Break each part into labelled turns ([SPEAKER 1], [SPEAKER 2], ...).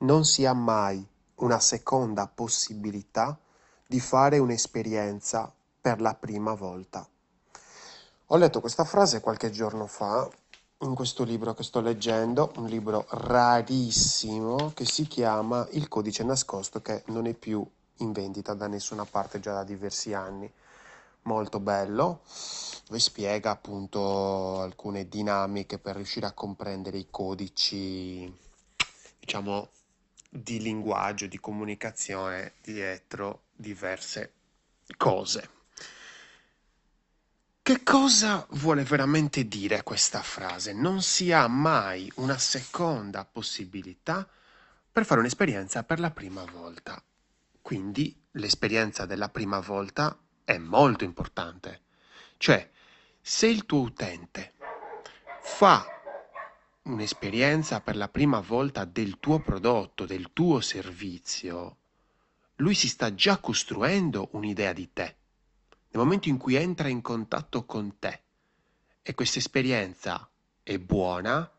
[SPEAKER 1] non si ha mai una seconda possibilità di fare un'esperienza per la prima volta. Ho letto questa frase qualche giorno fa in questo libro che sto leggendo, un libro rarissimo che si chiama Il codice nascosto che non è più in vendita da nessuna parte già da diversi anni. Molto bello, dove spiega appunto alcune dinamiche per riuscire a comprendere i codici, diciamo, di linguaggio, di comunicazione dietro diverse cose. Che cosa vuole veramente dire questa frase? Non si ha mai una seconda possibilità per fare un'esperienza per la prima volta. Quindi l'esperienza della prima volta è molto importante. Cioè, se il tuo utente fa un'esperienza per la prima volta del tuo prodotto, del tuo servizio, lui si sta già costruendo un'idea di te. Nel momento in cui entra in contatto con te e questa esperienza è buona,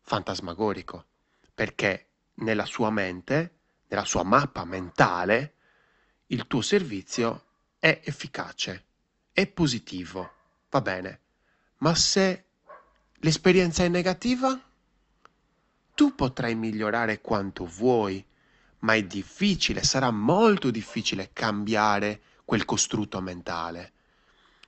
[SPEAKER 1] fantasmagorico, perché nella sua mente, nella sua mappa mentale, il tuo servizio è efficace, è positivo, va bene. Ma se l'esperienza è negativa, tu potrai migliorare quanto vuoi, ma è difficile, sarà molto difficile cambiare quel costrutto mentale.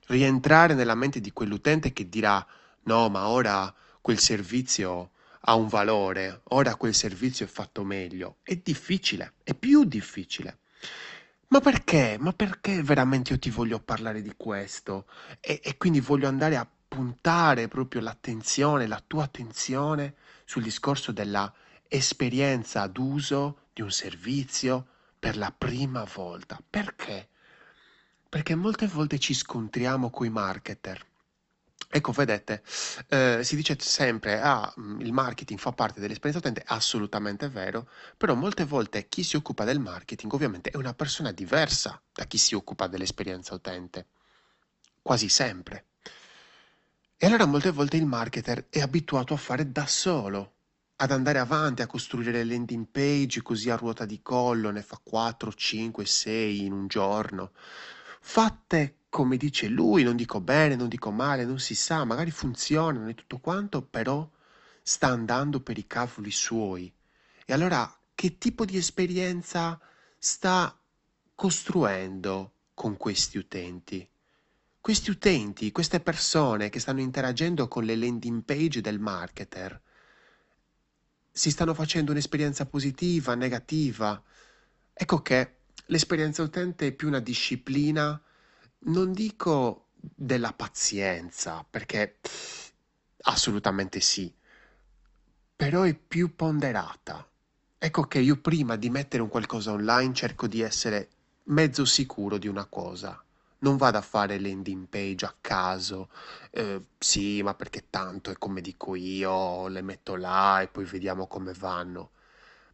[SPEAKER 1] Rientrare nella mente di quell'utente che dirà no, ma ora quel servizio ha un valore, ora quel servizio è fatto meglio. È difficile, è più difficile. Ma perché? Ma perché veramente io ti voglio parlare di questo? E, e quindi voglio andare a puntare proprio l'attenzione, la tua attenzione sul discorso della esperienza d'uso di un servizio per la prima volta. Perché? Perché molte volte ci scontriamo coi marketer. Ecco, vedete, eh, si dice sempre, ah, mm, il marketing fa parte dell'esperienza utente, assolutamente vero, però molte volte chi si occupa del marketing ovviamente è una persona diversa da chi si occupa dell'esperienza utente, quasi sempre. E allora molte volte il marketer è abituato a fare da solo, ad andare avanti, a costruire le landing page così a ruota di collo, ne fa 4, 5, 6 in un giorno, fatte come dice lui, non dico bene, non dico male, non si sa, magari funzionano e tutto quanto, però sta andando per i cavoli suoi. E allora che tipo di esperienza sta costruendo con questi utenti? Questi utenti, queste persone che stanno interagendo con le landing page del marketer, si stanno facendo un'esperienza positiva, negativa. Ecco che l'esperienza utente è più una disciplina, non dico della pazienza, perché assolutamente sì, però è più ponderata. Ecco che io prima di mettere un qualcosa online cerco di essere mezzo sicuro di una cosa non vado a fare landing page a caso, eh, sì, ma perché tanto è come dico io, le metto là e poi vediamo come vanno.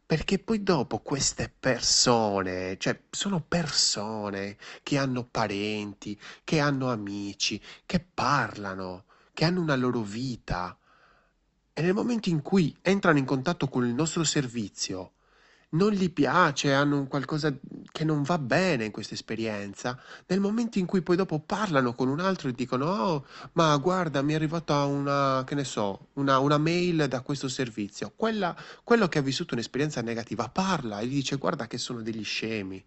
[SPEAKER 1] Perché poi dopo queste persone, cioè sono persone che hanno parenti, che hanno amici, che parlano, che hanno una loro vita. E nel momento in cui entrano in contatto con il nostro servizio, non gli piace, hanno qualcosa che non va bene in questa esperienza, nel momento in cui poi dopo parlano con un altro e dicono, oh, ma guarda, mi è arrivata una, che ne so, una, una mail da questo servizio, Quella, quello che ha vissuto un'esperienza negativa parla e gli dice, guarda che sono degli scemi.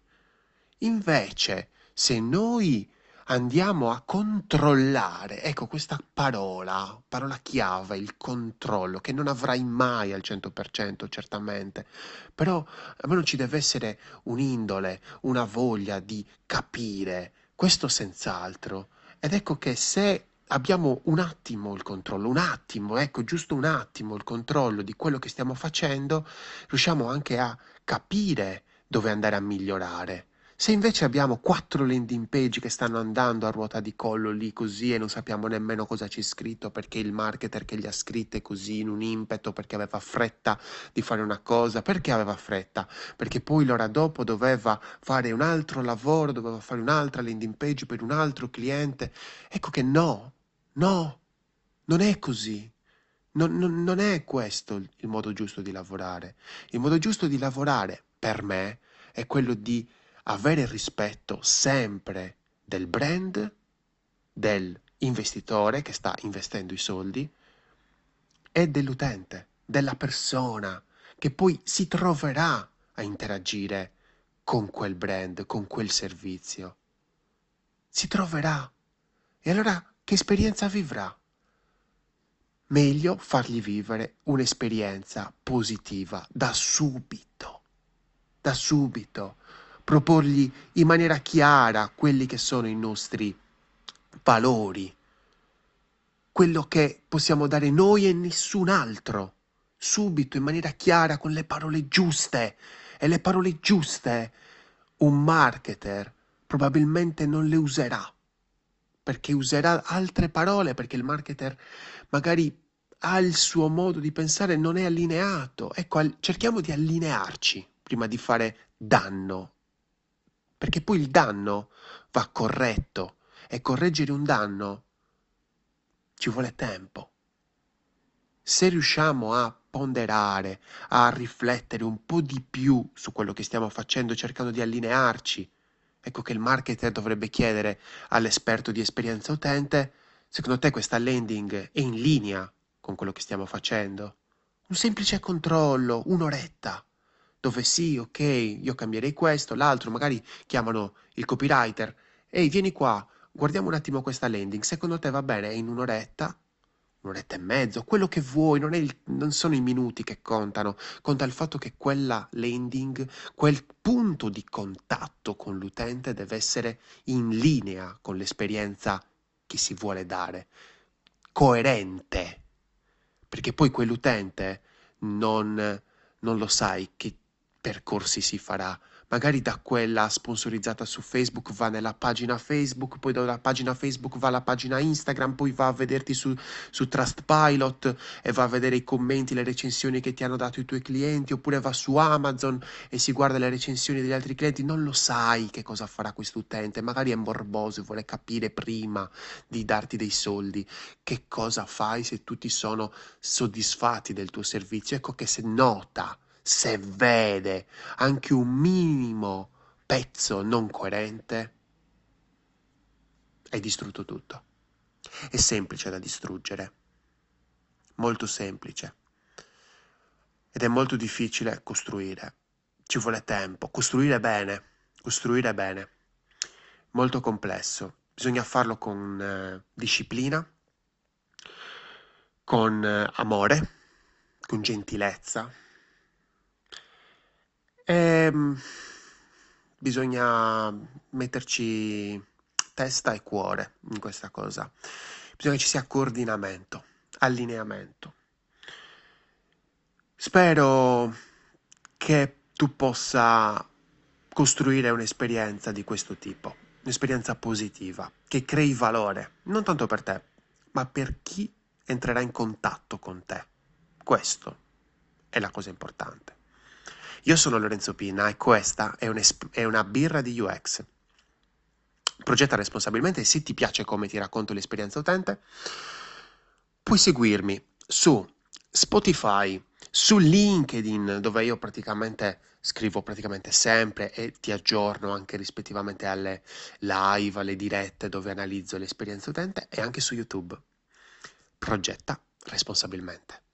[SPEAKER 1] Invece, se noi andiamo a controllare, ecco questa parola, parola chiave, il controllo, che non avrai mai al 100% certamente, però almeno ci deve essere un'indole, una voglia di capire, questo senz'altro. Ed ecco che se abbiamo un attimo il controllo, un attimo, ecco, giusto un attimo il controllo di quello che stiamo facendo, riusciamo anche a capire dove andare a migliorare se invece abbiamo quattro landing page che stanno andando a ruota di collo lì così e non sappiamo nemmeno cosa c'è scritto perché il marketer che li ha scritte così in un impeto perché aveva fretta di fare una cosa, perché aveva fretta? Perché poi l'ora dopo doveva fare un altro lavoro, doveva fare un'altra landing page per un altro cliente. Ecco che no, no, non è così. Non, non, non è questo il modo giusto di lavorare. Il modo giusto di lavorare, per me, è quello di avere rispetto sempre del brand, dell'investitore che sta investendo i soldi e dell'utente, della persona che poi si troverà a interagire con quel brand, con quel servizio. Si troverà. E allora che esperienza vivrà? Meglio fargli vivere un'esperienza positiva da subito, da subito, proporgli in maniera chiara quelli che sono i nostri valori, quello che possiamo dare noi e nessun altro, subito, in maniera chiara, con le parole giuste. E le parole giuste un marketer probabilmente non le userà perché userà altre parole, perché il marketer magari ha il suo modo di pensare, non è allineato. Ecco, cerchiamo di allinearci prima di fare danno, perché poi il danno va corretto e correggere un danno ci vuole tempo. Se riusciamo a ponderare, a riflettere un po' di più su quello che stiamo facendo, cercando di allinearci, Ecco che il marketer dovrebbe chiedere all'esperto di esperienza utente, secondo te questa landing è in linea con quello che stiamo facendo? Un semplice controllo, un'oretta, dove sì, ok, io cambierei questo, l'altro, magari chiamano il copywriter, ehi, vieni qua, guardiamo un attimo questa landing, secondo te va bene? in un'oretta? un'oretta e mezzo, quello che vuoi, non, il, non, sono i minuti che contano, conta il fatto che quella landing, quel punto di contatto con l'utente deve essere in linea con l'esperienza che si vuole dare, coerente, perché poi quell'utente non, non lo sai che percorsi si farà, magari da quella sponsorizzata su Facebook va nella pagina Facebook, poi dalla pagina Facebook va alla pagina Instagram, poi va a vederti su, su Trustpilot e va a vedere i commenti, le recensioni che ti hanno dato i tuoi clienti, oppure va su Amazon e si guarda le recensioni degli altri clienti, non lo sai che cosa farà questo utente, magari è morboso e vuole capire prima di darti dei soldi. Che cosa fai se tutti sono soddisfatti del tuo servizio. Ecco che se nota se vede anche un minimo pezzo non coerente, hai distrutto tutto. È semplice da distruggere, molto semplice. Ed è molto difficile costruire. Ci vuole tempo. Costruire bene, costruire bene. Molto complesso. Bisogna farlo con eh, disciplina, con eh, amore, con gentilezza, e, ehm, bisogna metterci testa e cuore in questa cosa. Bisogna che ci sia coordinamento, allineamento. Spero che tu possa costruire un'esperienza di questo tipo, un'esperienza positiva, che crei valore, non tanto per te, ma per chi entrerà in contatto con te. Questo è la cosa importante. Io sono Lorenzo Pina e questa è, è una birra di UX. Progetta responsabilmente se ti piace come ti racconto l'esperienza utente, puoi seguirmi su Spotify, su LinkedIn, dove io praticamente scrivo praticamente sempre e ti aggiorno anche rispettivamente alle live, alle dirette dove analizzo l'esperienza utente e anche su YouTube. Progetta responsabilmente.